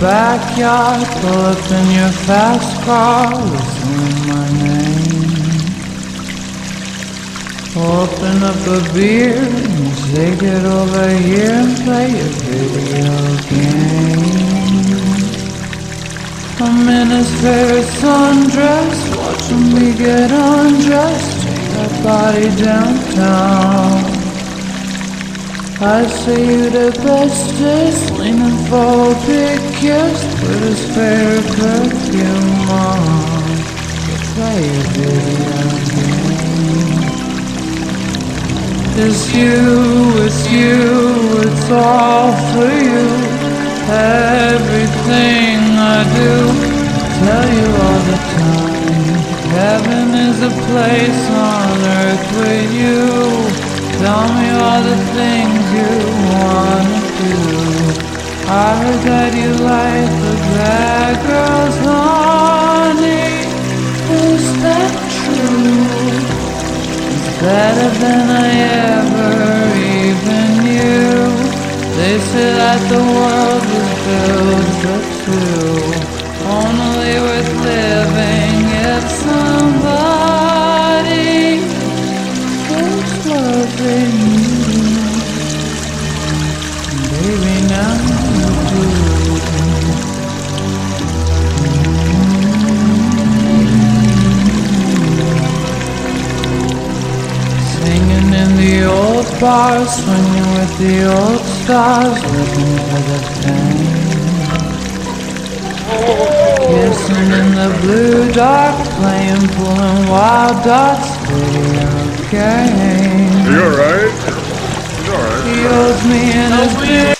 backyard, up in your fast car, whistling my name. Open up a beer and take it over here and play a video game. I'm in his favorite sundress, watching me get undressed, take that body downtown. I say you the bestest, leaning for a big kiss, put his favorite perfume on, play video game. It's you, it's you, it's all for you. Everything I do, tell you all the time. Heaven is a place on earth with you. Tell me all the things you. I heard that you like the bad girls, honey. Is that true? better than I ever even knew. They say that the world was built for two, only Singing in the old bars, swinging with the old stars, looking for the pain. Kissing in the blue dark, playing, pulling wild dots, video game. You alright? You alright? He owes me in his big